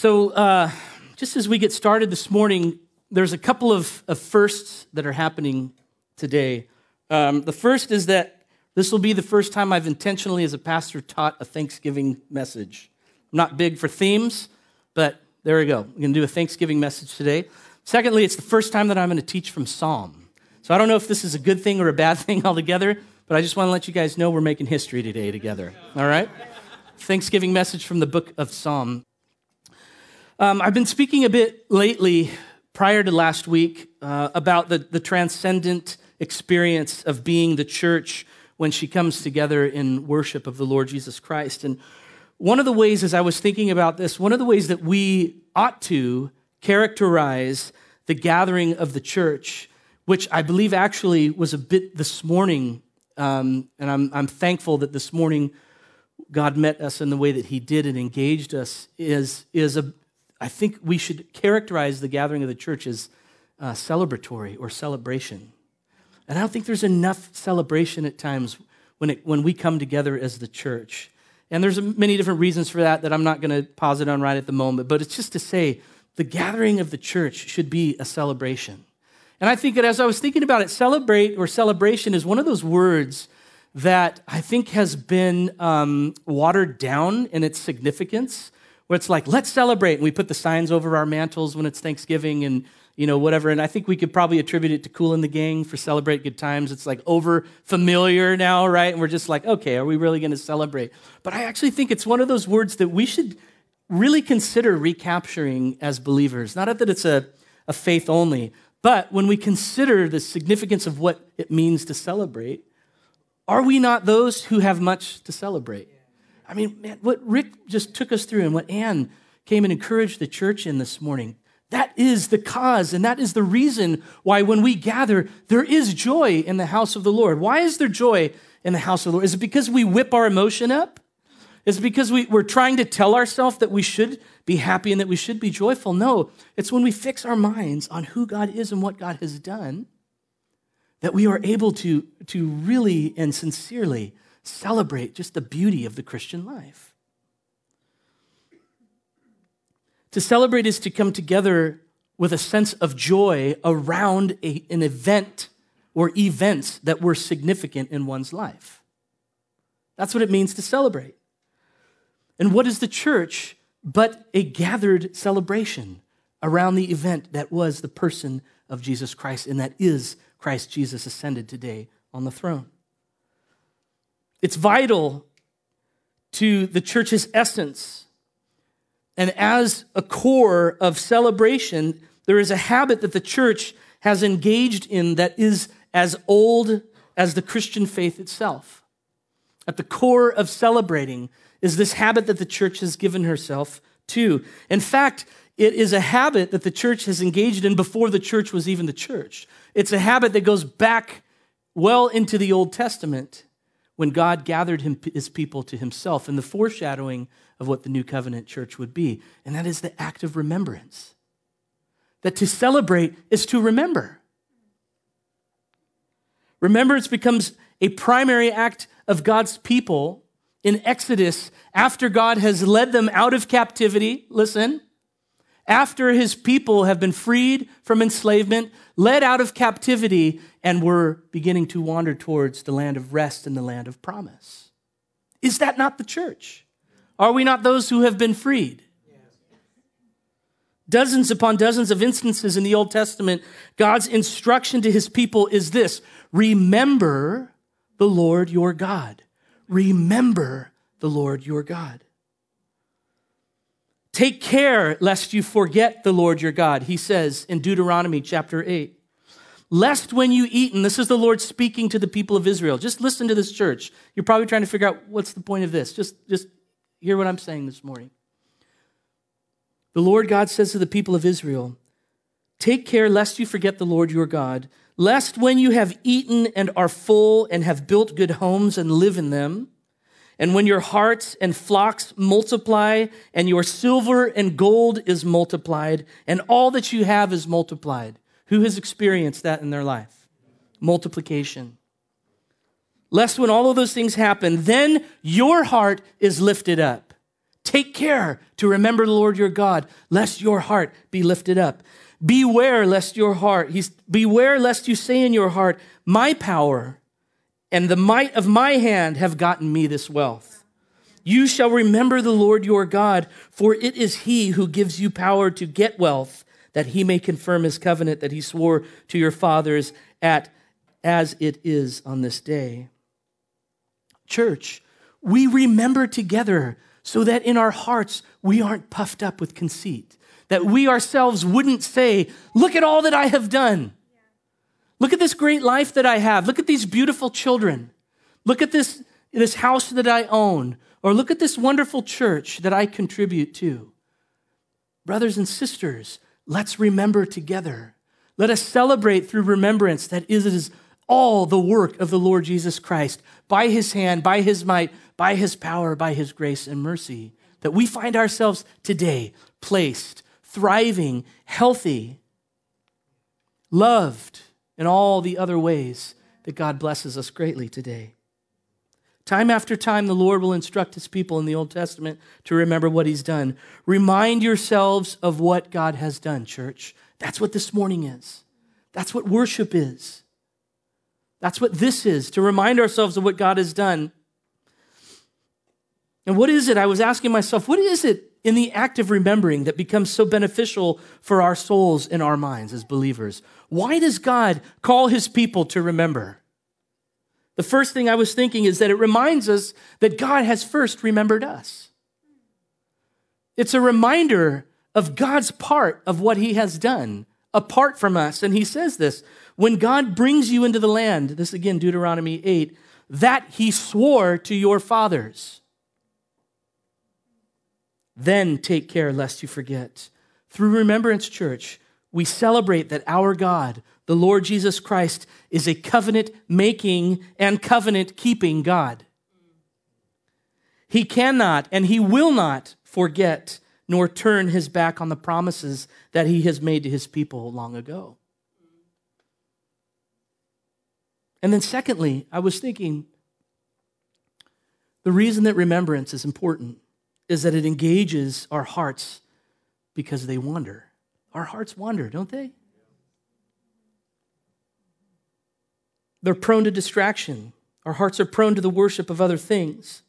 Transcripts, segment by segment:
So, uh, just as we get started this morning, there's a couple of, of firsts that are happening today. Um, the first is that this will be the first time I've intentionally, as a pastor, taught a Thanksgiving message. I'm not big for themes, but there we go. We're going to do a Thanksgiving message today. Secondly, it's the first time that I'm going to teach from Psalm. So I don't know if this is a good thing or a bad thing altogether, but I just want to let you guys know we're making history today together. All right? Thanksgiving message from the book of Psalm. Um, I've been speaking a bit lately, prior to last week, uh, about the, the transcendent experience of being the church when she comes together in worship of the Lord Jesus Christ. And one of the ways, as I was thinking about this, one of the ways that we ought to characterize the gathering of the church, which I believe actually was a bit this morning, um, and I'm, I'm thankful that this morning God met us in the way that He did and engaged us, is, is a, I think we should characterize the gathering of the church as uh, celebratory or celebration. And I don't think there's enough celebration at times when, it, when we come together as the church. And there's many different reasons for that that I'm not going to posit on right at the moment, but it's just to say the gathering of the church should be a celebration. And I think that as I was thinking about it, celebrate or celebration is one of those words that I think has been um, watered down in its significance where it's like, let's celebrate. And we put the signs over our mantles when it's Thanksgiving and, you know, whatever. And I think we could probably attribute it to Kool and the Gang for Celebrate Good Times. It's like over familiar now, right? And we're just like, okay, are we really going to celebrate? But I actually think it's one of those words that we should really consider recapturing as believers. Not that it's a, a faith only, but when we consider the significance of what it means to celebrate, are we not those who have much to celebrate? I mean, man, what Rick just took us through and what Ann came and encouraged the church in this morning, that is the cause and that is the reason why when we gather, there is joy in the house of the Lord. Why is there joy in the house of the Lord? Is it because we whip our emotion up? Is it because we, we're trying to tell ourselves that we should be happy and that we should be joyful? No, it's when we fix our minds on who God is and what God has done that we are able to, to really and sincerely celebrate just the beauty of the Christian life. To celebrate is to come together with a sense of joy around a, an event or events that were significant in one's life. That's what it means to celebrate. And what is the church but a gathered celebration around the event that was the person of Jesus Christ and that is Christ Jesus ascended today on the throne? It's vital to the church's essence. And as a core of celebration, there is a habit that the church has engaged in that is as old as the Christian faith itself. At the core of celebrating is this habit that the church has given herself to. In fact, it is a habit that the church has engaged in before the church was even the church. It's a habit that goes back well into the Old Testament when God gathered him, his people to himself and the foreshadowing of what the new covenant church would be. And that is the act of remembrance. That to celebrate is to remember. Remembrance becomes a primary act of God's people in Exodus after God has led them out of captivity. Listen, after his people have been freed from enslavement, led out of captivity, and were beginning to wander towards the land of rest and the land of promise. Is that not the church? Are we not those who have been freed? Dozens upon dozens of instances in the Old Testament, God's instruction to his people is this Remember the Lord your God. Remember the Lord your God. Take care lest you forget the Lord your God, he says in Deuteronomy chapter 8. Lest when you eat, and this is the Lord speaking to the people of Israel. Just listen to this church. You're probably trying to figure out what's the point of this. Just, just hear what I'm saying this morning. The Lord God says to the people of Israel, Take care lest you forget the Lord your God, lest when you have eaten and are full and have built good homes and live in them, and when your hearts and flocks multiply, and your silver and gold is multiplied, and all that you have is multiplied. Who has experienced that in their life? Multiplication. Lest when all of those things happen, then your heart is lifted up Take care to remember the Lord your God, lest your heart be lifted up. Beware lest your heart, he's, beware lest you say in your heart, My power and the might of my hand have gotten me this wealth. You shall remember the Lord your God, for it is he who gives you power to get wealth, that he may confirm his covenant that he swore to your fathers at as it is on this day. Church, we remember together so that in our hearts we aren't puffed up with conceit, that we ourselves wouldn't say, Look at all that I have done. Look at this great life that I have. Look at these beautiful children. Look at this, this house that I own. Or look at this wonderful church that I contribute to. Brothers and sisters, let's remember together. Let us celebrate through remembrance that it is all the work of the Lord Jesus Christ by his hand, by his might, by his power, by his grace and mercy. That we find ourselves today placed, thriving, healthy, loved, and all the other ways that God blesses us greatly today. Time after time, the Lord will instruct his people in the Old Testament to remember what he's done. Remind yourselves of what God has done, church. That's what this morning is. That's what worship is. That's what this is, to remind ourselves of what God has done. And what is it? I was asking myself, what is it in the act of remembering that becomes so beneficial for our souls and our minds as believers? Why does God call his people to remember? The first thing I was thinking is that it reminds us that God has first remembered us. It's a reminder of God's part of what he has done apart from us. And he says this when God brings you into the land, this again, Deuteronomy 8, that he swore to your fathers. Then take care lest you forget. Through Remembrance Church, we celebrate that our God, the Lord Jesus Christ, is a covenant making and covenant keeping God. He cannot and he will not forget nor turn his back on the promises that he has made to his people long ago. And then, secondly, I was thinking the reason that remembrance is important is that it engages our hearts because they wander. Our hearts wander, don't they? They're prone to distraction. Our hearts are prone to the worship of other things.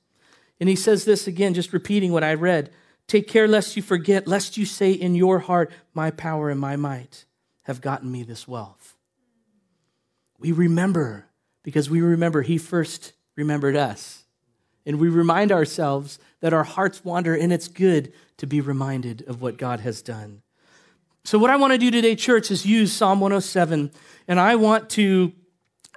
And he says this again, just repeating what I read Take care lest you forget, lest you say in your heart, My power and my might have gotten me this wealth. We remember because we remember he first remembered us. And we remind ourselves that our hearts wander, and it's good to be reminded of what God has done. So, what I want to do today, church, is use Psalm 107, and I want to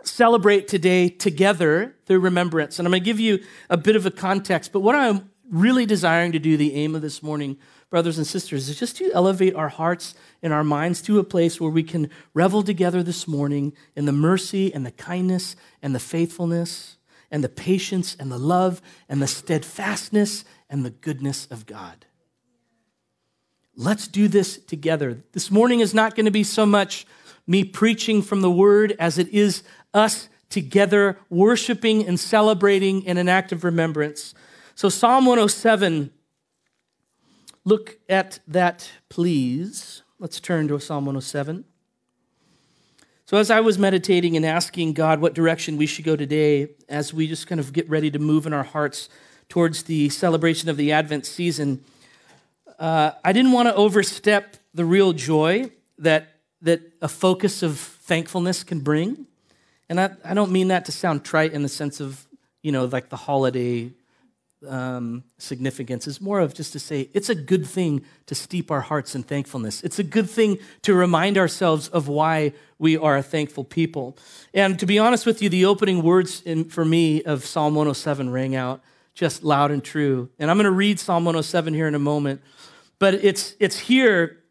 celebrate today together through remembrance. And I'm going to give you a bit of a context, but what I'm really desiring to do, the aim of this morning, brothers and sisters, is just to elevate our hearts and our minds to a place where we can revel together this morning in the mercy and the kindness and the faithfulness and the patience and the love and the steadfastness and the goodness of God. Let's do this together. This morning is not going to be so much me preaching from the word as it is us together worshiping and celebrating in an act of remembrance. So, Psalm 107, look at that, please. Let's turn to Psalm 107. So, as I was meditating and asking God what direction we should go today, as we just kind of get ready to move in our hearts towards the celebration of the Advent season, uh, I didn't want to overstep the real joy that, that a focus of thankfulness can bring. And I, I don't mean that to sound trite in the sense of, you know, like the holiday um, significance is more of just to say it's a good thing to steep our hearts in thankfulness. It's a good thing to remind ourselves of why we are a thankful people. And to be honest with you, the opening words in, for me of Psalm 107 rang out just loud and true. And I'm going to read Psalm 107 here in a moment. But it's, it's here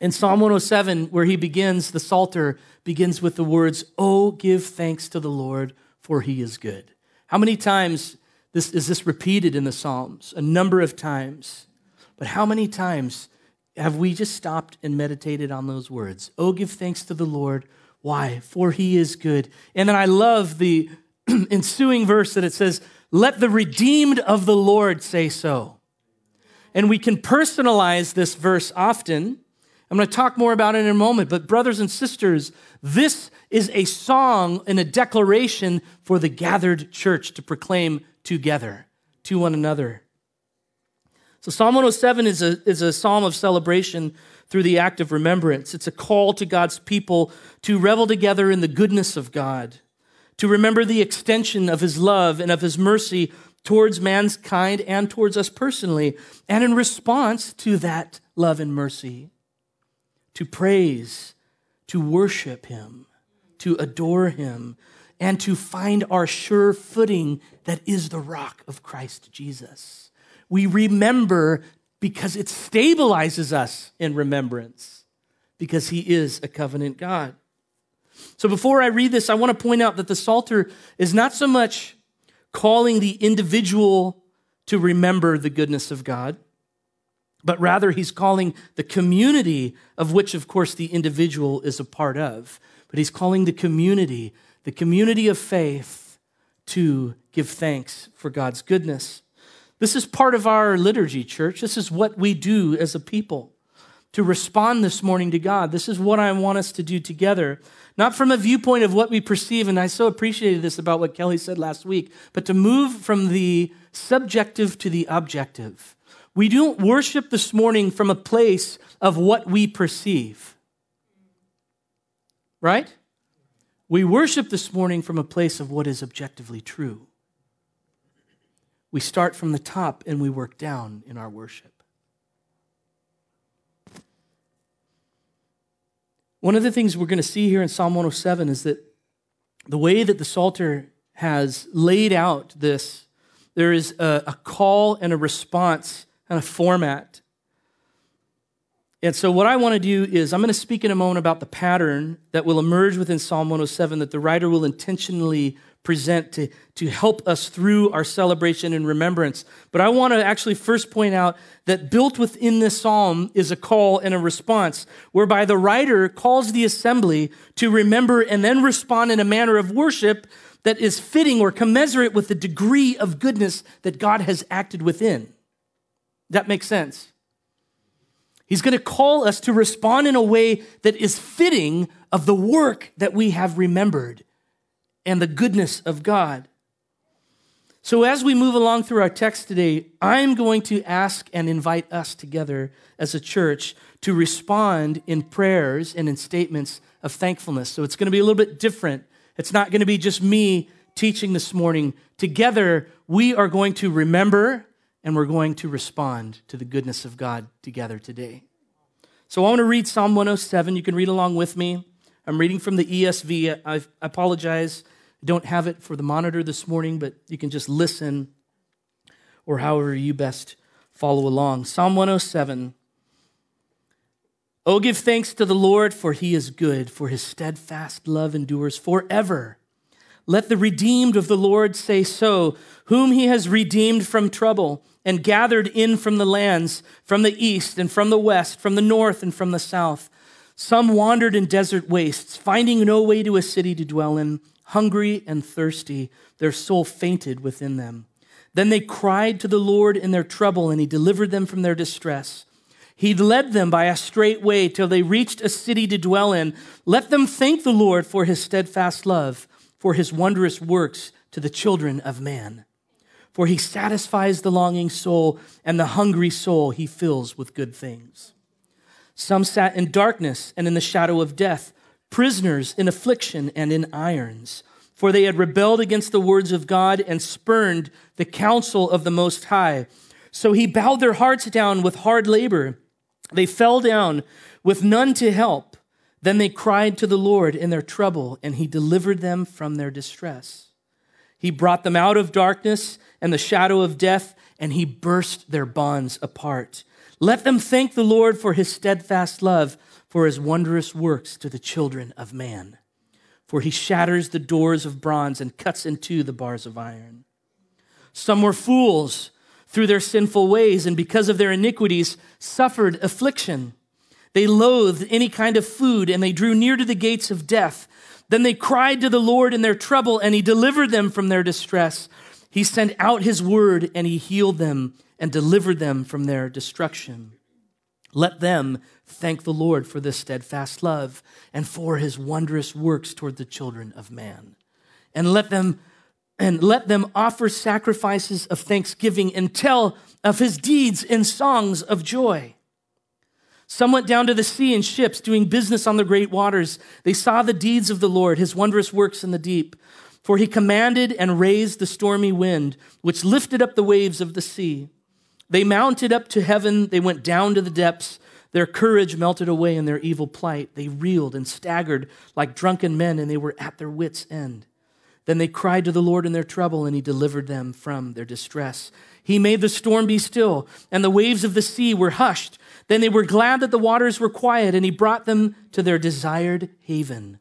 in Psalm 107 where he begins, the Psalter begins with the words, Oh, give thanks to the Lord, for he is good. How many times this, is this repeated in the Psalms? A number of times. But how many times have we just stopped and meditated on those words? Oh, give thanks to the Lord. Why? For he is good. And then I love the ensuing verse that it says, Let the redeemed of the Lord say so. And we can personalize this verse often. I'm going to talk more about it in a moment. But, brothers and sisters, this is a song and a declaration for the gathered church to proclaim together to one another. So, Psalm 107 is a, is a psalm of celebration through the act of remembrance. It's a call to God's people to revel together in the goodness of God, to remember the extension of his love and of his mercy towards mankind and towards us personally, and in response to that love and mercy, to praise, to worship him, to adore him, and to find our sure footing that is the rock of Christ Jesus. We remember because it stabilizes us in remembrance, because he is a covenant God. So before I read this, I want to point out that the Psalter is not so much calling the individual to remember the goodness of God, but rather he's calling the community, of which, of course, the individual is a part of. But he's calling the community, the community of faith, to give thanks for God's goodness. This is part of our liturgy, church. This is what we do as a people to respond this morning to God. This is what I want us to do together, not from a viewpoint of what we perceive. And I so appreciated this about what Kelly said last week, but to move from the subjective to the objective. We don't worship this morning from a place of what we perceive, right? We worship this morning from a place of what is objectively true. We start from the top and we work down in our worship. One of the things we're going to see here in Psalm 107 is that the way that the Psalter has laid out this, there is a, a call and a response and a format. And so, what I want to do is, I'm going to speak in a moment about the pattern that will emerge within Psalm 107 that the writer will intentionally present to, to help us through our celebration and remembrance. But I want to actually first point out that built within this psalm is a call and a response, whereby the writer calls the assembly to remember and then respond in a manner of worship that is fitting or commensurate with the degree of goodness that God has acted within. That makes sense. He's going to call us to respond in a way that is fitting of the work that we have remembered and the goodness of God. So, as we move along through our text today, I'm going to ask and invite us together as a church to respond in prayers and in statements of thankfulness. So, it's going to be a little bit different. It's not going to be just me teaching this morning. Together, we are going to remember and we're going to respond to the goodness of God together today. So, I want to read Psalm 107. You can read along with me. I'm reading from the ESV. I apologize don't have it for the monitor this morning, but you can just listen or however you best follow along. Psalm 107. Oh, give thanks to the Lord, for he is good, for his steadfast love endures forever. Let the redeemed of the Lord say so, whom he has redeemed from trouble and gathered in from the lands, from the east and from the west, from the north and from the south. Some wandered in desert wastes, finding no way to a city to dwell in hungry and thirsty, their soul fainted within them. Then they cried to the Lord in their trouble, and he delivered them from their distress. He led them by a straight way till they reached a city to dwell in. Let them thank the Lord for his steadfast love, for his wondrous works to the children of man. For he satisfies the longing soul, and the hungry soul he fills with good things. Some sat in darkness and in the shadow of death prisoners in affliction and in irons. For they had rebelled against the words of God and spurned the counsel of the Most High. So he bowed their hearts down with hard labor. They fell down with none to help. Then they cried to the Lord in their trouble, and he delivered them from their distress. He brought them out of darkness and the shadow of death, and he burst their bonds apart. Let them thank the Lord for his steadfast love for his wondrous works to the children of man. For he shatters the doors of bronze and cuts in two the bars of iron. Some were fools through their sinful ways, and because of their iniquities, suffered affliction. They loathed any kind of food, and they drew near to the gates of death. Then they cried to the Lord in their trouble, and he delivered them from their distress. He sent out his word, and he healed them and delivered them from their destruction. Let them thank the Lord for this steadfast love and for his wondrous works toward the children of man. And let them and let them offer sacrifices of thanksgiving and tell of his deeds in songs of joy. Some went down to the sea in ships, doing business on the great waters. They saw the deeds of the Lord, his wondrous works in the deep. For he commanded and raised the stormy wind, which lifted up the waves of the sea. They mounted up to heaven, they went down to the depths. Their courage melted away in their evil plight. They reeled and staggered like drunken men, and they were at their wits' end. Then they cried to the Lord in their trouble, and he delivered them from their distress. He made the storm be still, and the waves of the sea were hushed. Then they were glad that the waters were quiet, and he brought them to their desired haven.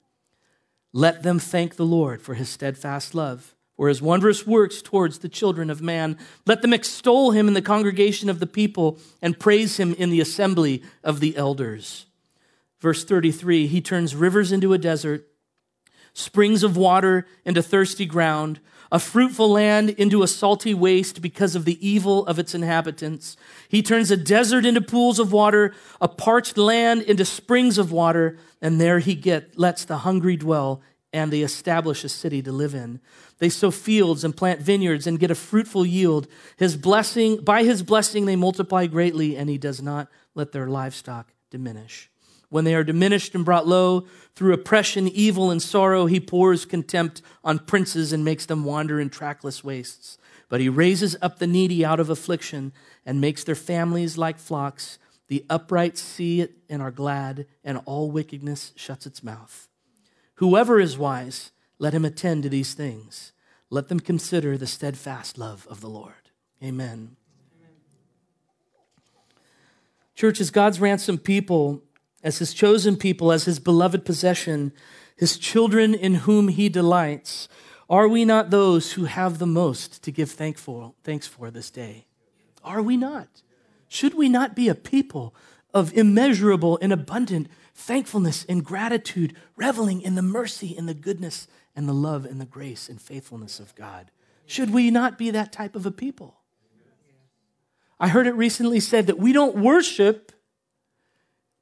Let them thank the Lord for his steadfast love, for his wondrous works towards the children of man. Let them extol him in the congregation of the people, and praise him in the assembly of the elders. Verse 33 He turns rivers into a desert springs of water into thirsty ground, a fruitful land into a salty waste because of the evil of its inhabitants. He turns a desert into pools of water, a parched land into springs of water, and there he get, lets the hungry dwell and they establish a city to live in. They sow fields and plant vineyards and get a fruitful yield. His blessing, by his blessing they multiply greatly, and he does not let their livestock diminish. When they are diminished and brought low through oppression, evil, and sorrow, he pours contempt on princes and makes them wander in trackless wastes. But he raises up the needy out of affliction and makes their families like flocks. The upright see it and are glad, and all wickedness shuts its mouth. Whoever is wise, let him attend to these things. Let them consider the steadfast love of the Lord. Amen. Church, as God's ransomed people, as his chosen people, as his beloved possession, his children in whom he delights, are we not those who have the most to give thankful, thanks for this day? Are we not? Should we not be a people of immeasurable and abundant thankfulness and gratitude, reveling in the mercy and the goodness and the love and the grace and faithfulness of God? Should we not be that type of a people? I heard it recently said that we don't worship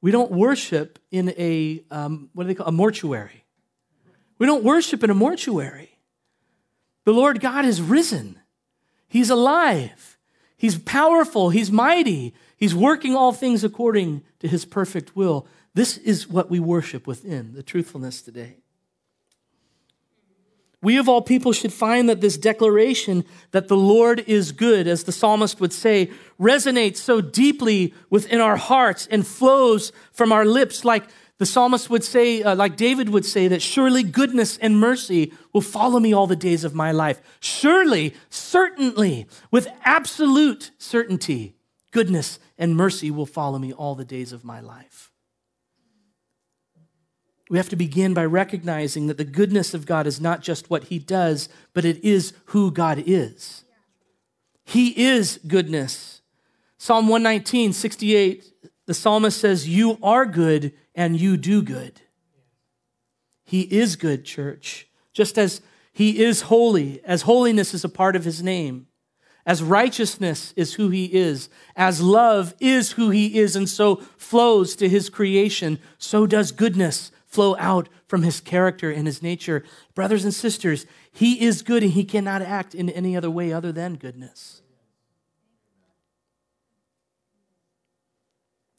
we don't worship in a, um, what do they call a mortuary. We don't worship in a mortuary. The Lord God is risen. He's alive. He's powerful. He's mighty. He's working all things according to his perfect will. This is what we worship within the truthfulness today. We of all people should find that this declaration that the Lord is good, as the psalmist would say, resonates so deeply within our hearts and flows from our lips like the psalmist would say, uh, like David would say, that surely goodness and mercy will follow me all the days of my life. Surely, certainly, with absolute certainty, goodness and mercy will follow me all the days of my life. We have to begin by recognizing that the goodness of God is not just what He does, but it is who God is. He is goodness. Psalm 119, 68, the psalmist says, You are good and you do good. He is good, church. Just as He is holy, as holiness is a part of His name, as righteousness is who He is, as love is who He is, and so flows to His creation, so does goodness flow out from his character and his nature. Brothers and sisters, he is good and he cannot act in any other way other than goodness.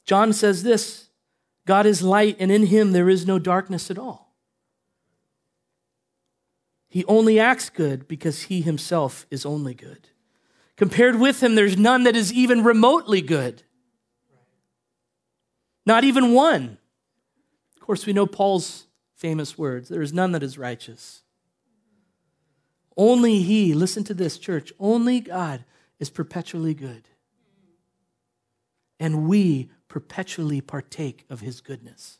John says this God is light, and in him there is no darkness at all. He only acts good because he himself is only good. Compared with him, there's none that is even remotely good. Not even one. Of course, we know Paul's famous words there is none that is righteous. Only He, listen to this, church, only God is perpetually good. And we perpetually partake of His goodness.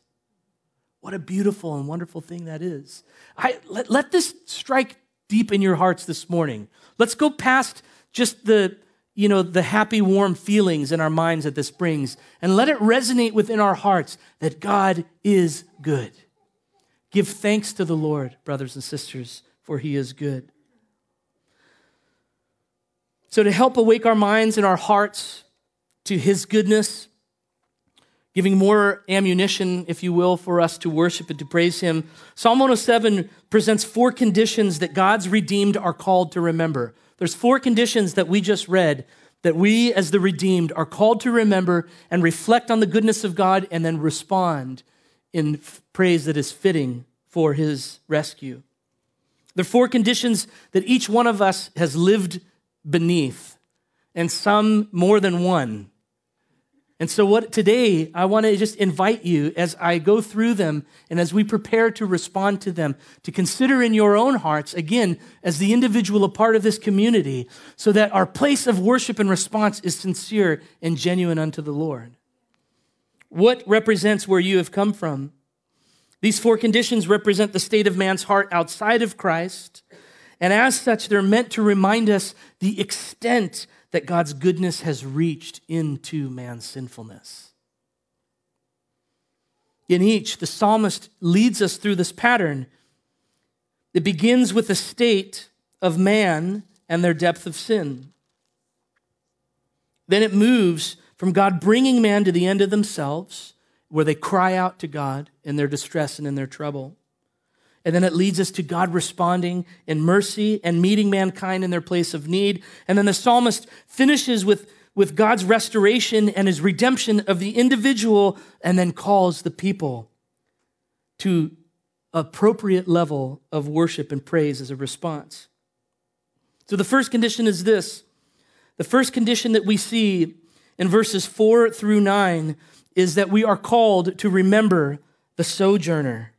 What a beautiful and wonderful thing that is. I, let, let this strike deep in your hearts this morning. Let's go past just the you know, the happy, warm feelings in our minds that this brings, and let it resonate within our hearts that God is good. Give thanks to the Lord, brothers and sisters, for he is good. So, to help awake our minds and our hearts to his goodness, giving more ammunition, if you will, for us to worship and to praise him, Psalm 107 presents four conditions that God's redeemed are called to remember. There's four conditions that we just read that we, as the redeemed, are called to remember and reflect on the goodness of God and then respond in praise that is fitting for his rescue. There are four conditions that each one of us has lived beneath, and some more than one. And so, what today, I want to just invite you as I go through them and as we prepare to respond to them, to consider in your own hearts, again, as the individual a part of this community, so that our place of worship and response is sincere and genuine unto the Lord. What represents where you have come from? These four conditions represent the state of man's heart outside of Christ. And as such, they're meant to remind us the extent that God's goodness has reached into man's sinfulness. In each, the psalmist leads us through this pattern. It begins with the state of man and their depth of sin. Then it moves from God bringing man to the end of themselves, where they cry out to God in their distress and in their trouble. And then it leads us to God responding in mercy and meeting mankind in their place of need. And then the psalmist finishes with, with God's restoration and his redemption of the individual and then calls the people to appropriate level of worship and praise as a response. So the first condition is this. The first condition that we see in verses 4 through 9 is that we are called to remember the sojourner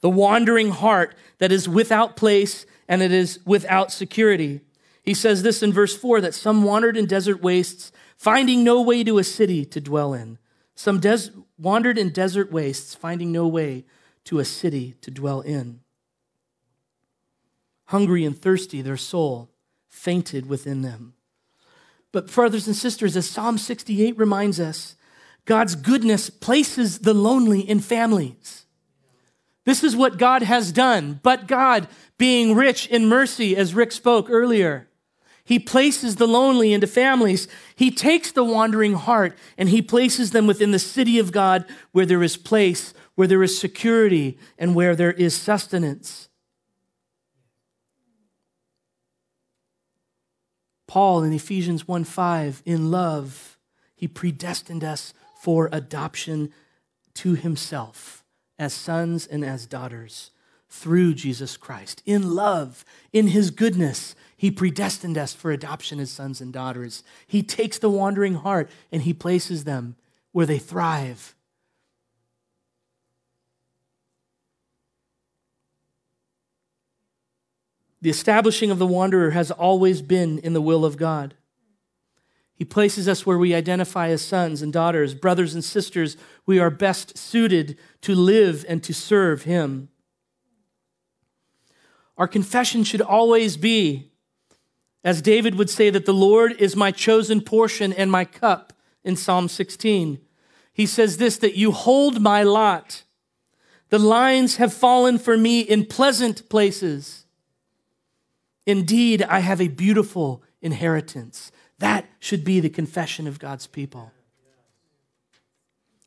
the wandering heart that is without place and it is without security. He says this in verse 4 that some wandered in desert wastes, finding no way to a city to dwell in. Some des- wandered in desert wastes, finding no way to a city to dwell in. Hungry and thirsty, their soul fainted within them. But, brothers and sisters, as Psalm 68 reminds us, God's goodness places the lonely in families. This is what God has done. But God, being rich in mercy, as Rick spoke earlier, he places the lonely into families. He takes the wandering heart and he places them within the city of God where there is place, where there is security, and where there is sustenance. Paul in Ephesians 1 5, in love, he predestined us for adoption to himself as sons and as daughters through Jesus Christ. In love, in his goodness, he predestined us for adoption as sons and daughters. He takes the wandering heart and he places them where they thrive. The establishing of the wanderer has always been in the will of God. He places us where we identify as sons and daughters, brothers and sisters. We are best suited to live and to serve Him. Our confession should always be, as David would say, that the Lord is my chosen portion and my cup in Psalm 16. He says this that you hold my lot. The lines have fallen for me in pleasant places. Indeed, I have a beautiful inheritance. That should be the confession of God's people.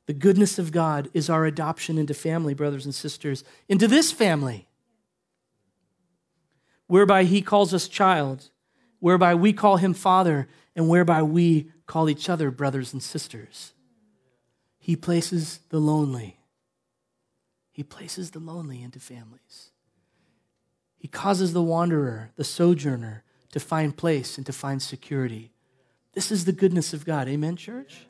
The goodness of God is our adoption into family, brothers and sisters, into this family, whereby He calls us child, whereby we call Him Father, and whereby we call each other brothers and sisters. He places the lonely. He places the lonely into families. He causes the wanderer, the sojourner, to find place and to find security. This is the goodness of God. Amen, church?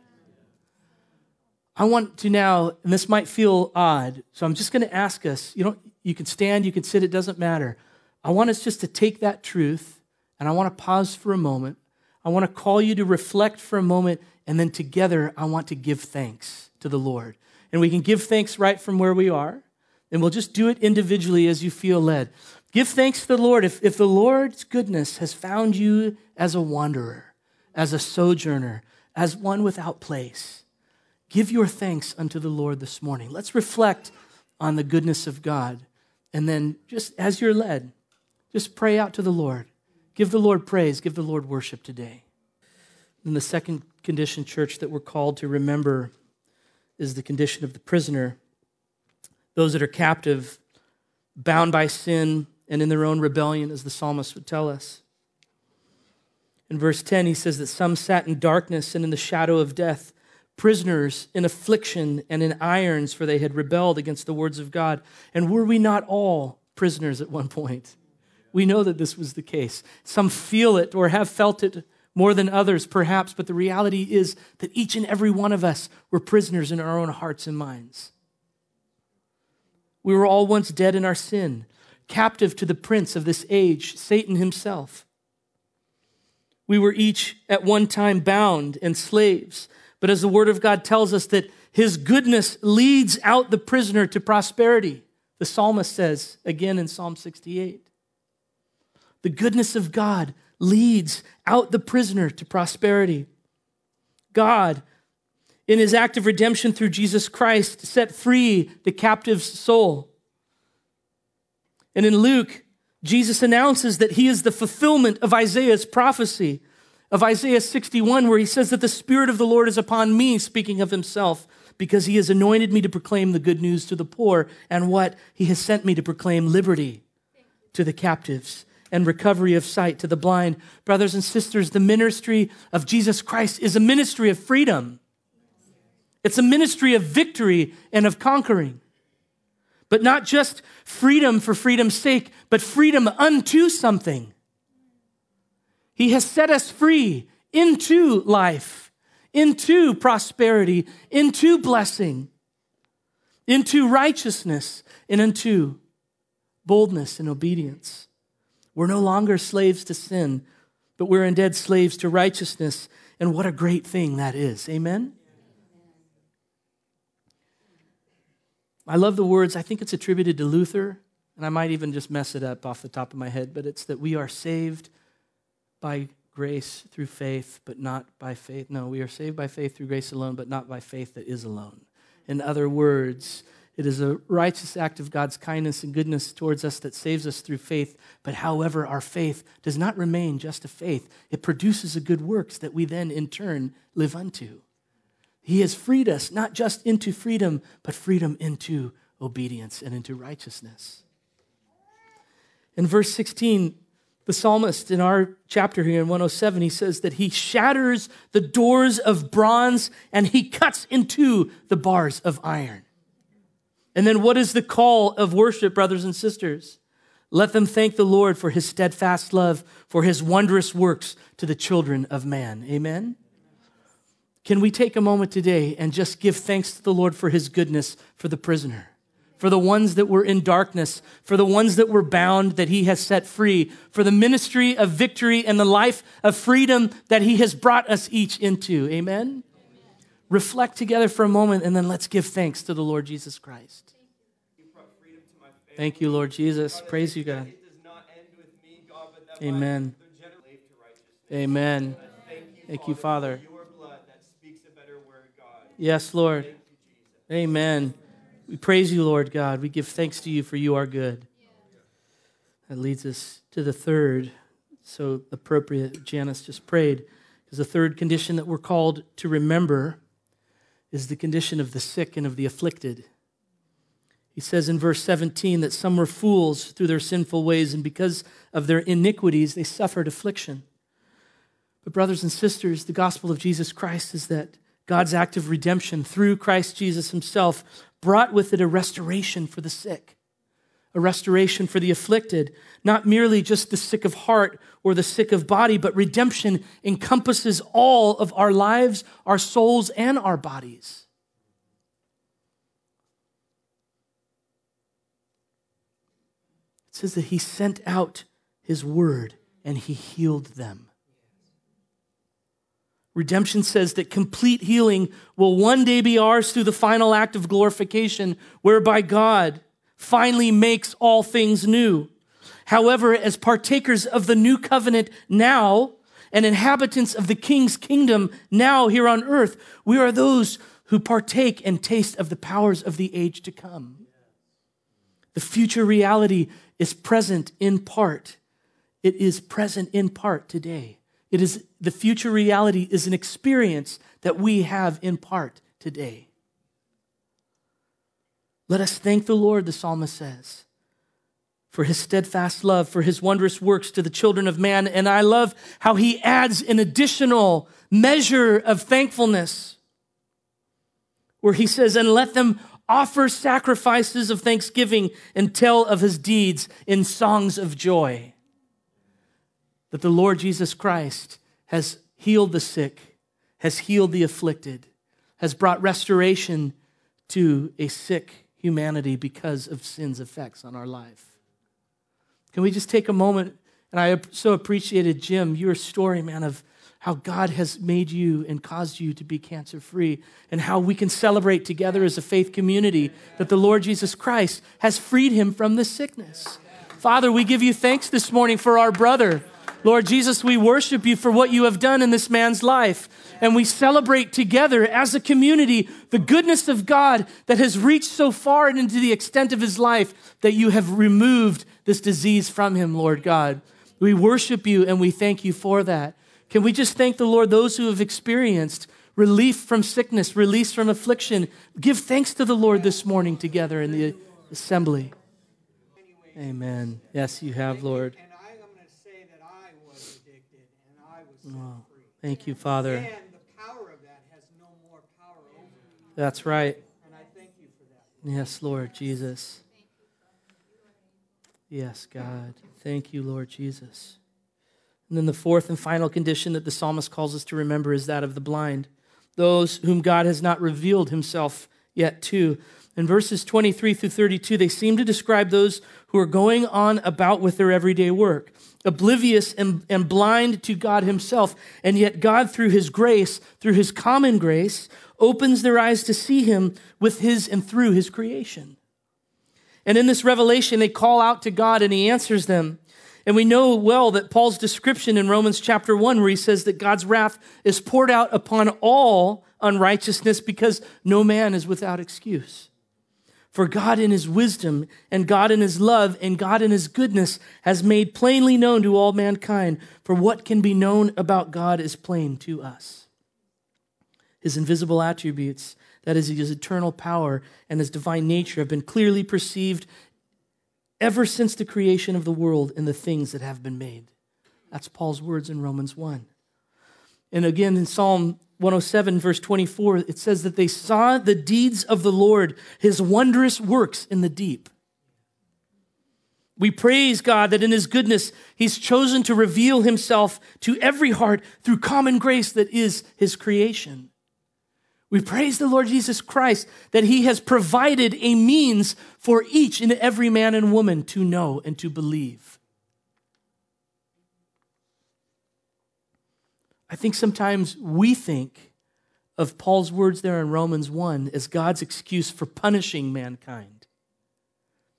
I want to now, and this might feel odd, so I'm just going to ask us, you know, you can stand, you can sit, it doesn't matter. I want us just to take that truth and I want to pause for a moment. I want to call you to reflect for a moment, and then together I want to give thanks to the Lord. And we can give thanks right from where we are, and we'll just do it individually as you feel led. Give thanks to the Lord if, if the Lord's goodness has found you as a wanderer as a sojourner, as one without place. Give your thanks unto the Lord this morning. Let's reflect on the goodness of God. And then, just as you're led, just pray out to the Lord Give the Lord praise, give the Lord worship today. And the second condition, church, that we're called to remember is the condition of the prisoner. Those that are captive, bound by sin and in their own rebellion, as the psalmist would tell us. In verse 10, he says that some sat in darkness and in the shadow of death, prisoners in affliction and in irons, for they had rebelled against the words of God. And were we not all prisoners at one point? We know that this was the case. Some feel it or have felt it more than others, perhaps, but the reality is that each and every one of us were prisoners in our own hearts and minds. We were all once dead in our sin, captive to the prince of this age, Satan himself. We were each at one time bound and slaves. But as the Word of God tells us that His goodness leads out the prisoner to prosperity, the psalmist says again in Psalm 68. The goodness of God leads out the prisoner to prosperity. God, in His act of redemption through Jesus Christ, set free the captive's soul. And in Luke, Jesus announces that he is the fulfillment of Isaiah's prophecy, of Isaiah 61, where he says that the Spirit of the Lord is upon me, speaking of himself, because he has anointed me to proclaim the good news to the poor, and what? He has sent me to proclaim liberty to the captives and recovery of sight to the blind. Brothers and sisters, the ministry of Jesus Christ is a ministry of freedom. It's a ministry of victory and of conquering. But not just freedom for freedom's sake, but freedom unto something. He has set us free into life, into prosperity, into blessing, into righteousness, and into boldness and obedience. We're no longer slaves to sin, but we're indeed slaves to righteousness. And what a great thing that is. Amen? I love the words, I think it's attributed to Luther, and I might even just mess it up off the top of my head, but it's that we are saved by grace through faith, but not by faith. No, we are saved by faith through grace alone, but not by faith that is alone. In other words, it is a righteous act of God's kindness and goodness towards us that saves us through faith. But however, our faith does not remain just a faith, it produces a good works that we then in turn live unto. He has freed us not just into freedom, but freedom into obedience and into righteousness. In verse 16, the psalmist in our chapter here in 107, he says that he shatters the doors of bronze and he cuts into the bars of iron. And then what is the call of worship, brothers and sisters? Let them thank the Lord for his steadfast love, for his wondrous works to the children of man. Amen. Can we take a moment today and just give thanks to the Lord for his goodness for the prisoner, for the ones that were in darkness, for the ones that were bound that he has set free, for the ministry of victory and the life of freedom that he has brought us each into? Amen? Amen. Reflect together for a moment and then let's give thanks to the Lord Jesus Christ. Thank you, Lord Jesus. Praise you, God. Amen. Amen. Thank you, Father. Yes, Lord. Amen. We praise you, Lord God. We give thanks to you for you are good. That leads us to the third, so appropriate. Janice just prayed. Because the third condition that we're called to remember is the condition of the sick and of the afflicted. He says in verse 17 that some were fools through their sinful ways, and because of their iniquities, they suffered affliction. But, brothers and sisters, the gospel of Jesus Christ is that God's act of redemption through Christ Jesus himself brought with it a restoration for the sick, a restoration for the afflicted, not merely just the sick of heart or the sick of body, but redemption encompasses all of our lives, our souls, and our bodies. It says that he sent out his word and he healed them. Redemption says that complete healing will one day be ours through the final act of glorification, whereby God finally makes all things new. However, as partakers of the new covenant now and inhabitants of the king's kingdom now here on earth, we are those who partake and taste of the powers of the age to come. The future reality is present in part it is present in part today. It is the future reality is an experience that we have in part today. Let us thank the Lord, the psalmist says, for his steadfast love, for his wondrous works to the children of man. And I love how he adds an additional measure of thankfulness, where he says, And let them offer sacrifices of thanksgiving and tell of his deeds in songs of joy. That the Lord Jesus Christ has healed the sick, has healed the afflicted, has brought restoration to a sick humanity because of sin's effects on our life. Can we just take a moment? And I so appreciated, Jim, your story, man, of how God has made you and caused you to be cancer free, and how we can celebrate together as a faith community that the Lord Jesus Christ has freed him from this sickness. Father, we give you thanks this morning for our brother. Lord Jesus, we worship you for what you have done in this man's life. And we celebrate together as a community the goodness of God that has reached so far and into the extent of his life that you have removed this disease from him, Lord God. We worship you and we thank you for that. Can we just thank the Lord, those who have experienced relief from sickness, release from affliction? Give thanks to the Lord this morning together in the assembly. Amen. Yes, you have, Lord. Oh, thank you, Father. And the power of that has no more power over me. That's right. And I thank you for that. Yes, Lord Jesus. Yes, God. Thank you, Lord Jesus. And then the fourth and final condition that the psalmist calls us to remember is that of the blind, those whom God has not revealed himself yet to. In verses 23 through 32, they seem to describe those who are going on about with their everyday work, oblivious and, and blind to God Himself. And yet, God, through His grace, through His common grace, opens their eyes to see Him with His and through His creation. And in this revelation, they call out to God and He answers them. And we know well that Paul's description in Romans chapter 1, where he says that God's wrath is poured out upon all unrighteousness because no man is without excuse. For God in his wisdom and God in his love and God in his goodness has made plainly known to all mankind, for what can be known about God is plain to us. His invisible attributes, that is, his eternal power and his divine nature, have been clearly perceived ever since the creation of the world in the things that have been made. That's Paul's words in Romans 1. And again in Psalm 107, verse 24, it says that they saw the deeds of the Lord, his wondrous works in the deep. We praise God that in his goodness, he's chosen to reveal himself to every heart through common grace that is his creation. We praise the Lord Jesus Christ that he has provided a means for each and every man and woman to know and to believe. I think sometimes we think of Paul's words there in Romans 1 as God's excuse for punishing mankind.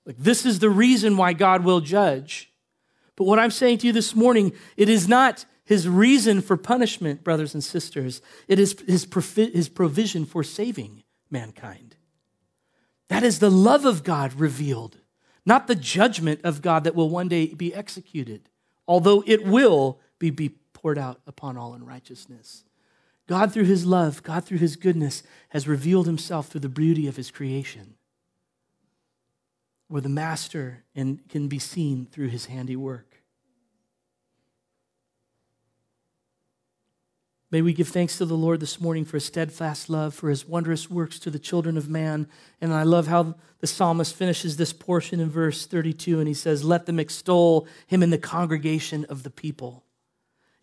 Like, this is the reason why God will judge. But what I'm saying to you this morning, it is not his reason for punishment, brothers and sisters. It is his, his provision for saving mankind. That is the love of God revealed, not the judgment of God that will one day be executed, although it will be, be poured out upon all unrighteousness. God, through his love, God, through his goodness, has revealed himself through the beauty of his creation, where the master and can be seen through his handiwork. May we give thanks to the Lord this morning for his steadfast love, for his wondrous works to the children of man. And I love how the psalmist finishes this portion in verse 32, and he says, Let them extol him in the congregation of the people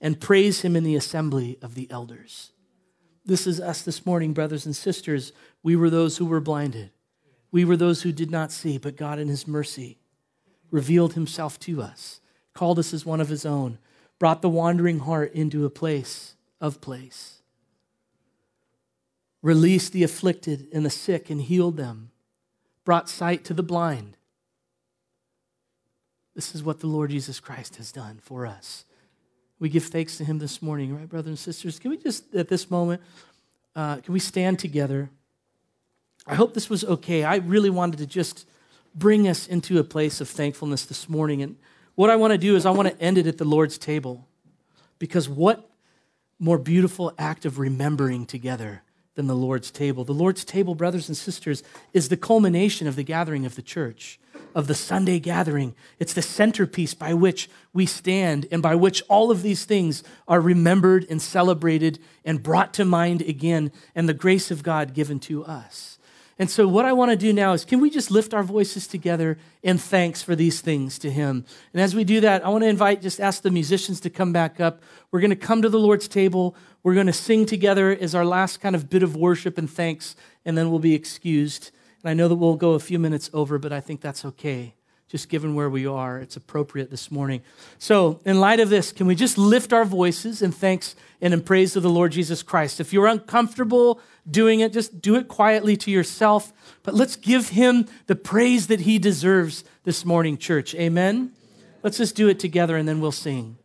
and praise him in the assembly of the elders. This is us this morning, brothers and sisters. We were those who were blinded. We were those who did not see, but God, in his mercy, revealed himself to us, called us as one of his own, brought the wandering heart into a place of place, released the afflicted and the sick and healed them, brought sight to the blind. This is what the Lord Jesus Christ has done for us. We give thanks to him this morning, right, brothers and sisters? Can we just, at this moment, uh, can we stand together? I hope this was okay. I really wanted to just bring us into a place of thankfulness this morning. And what I want to do is I want to end it at the Lord's table. Because what more beautiful act of remembering together than the Lord's table? The Lord's table, brothers and sisters, is the culmination of the gathering of the church, of the Sunday gathering. It's the centerpiece by which we stand and by which all of these things are remembered and celebrated and brought to mind again, and the grace of God given to us. And so, what I want to do now is can we just lift our voices together in thanks for these things to Him? And as we do that, I want to invite, just ask the musicians to come back up. We're going to come to the Lord's table. We're going to sing together as our last kind of bit of worship and thanks, and then we'll be excused. And I know that we'll go a few minutes over, but I think that's okay just given where we are, it's appropriate this morning. So, in light of this, can we just lift our voices in thanks and in praise of the Lord Jesus Christ? If you're uncomfortable doing it, just do it quietly to yourself. But let's give him the praise that he deserves this morning, church. Amen? Let's just do it together and then we'll sing.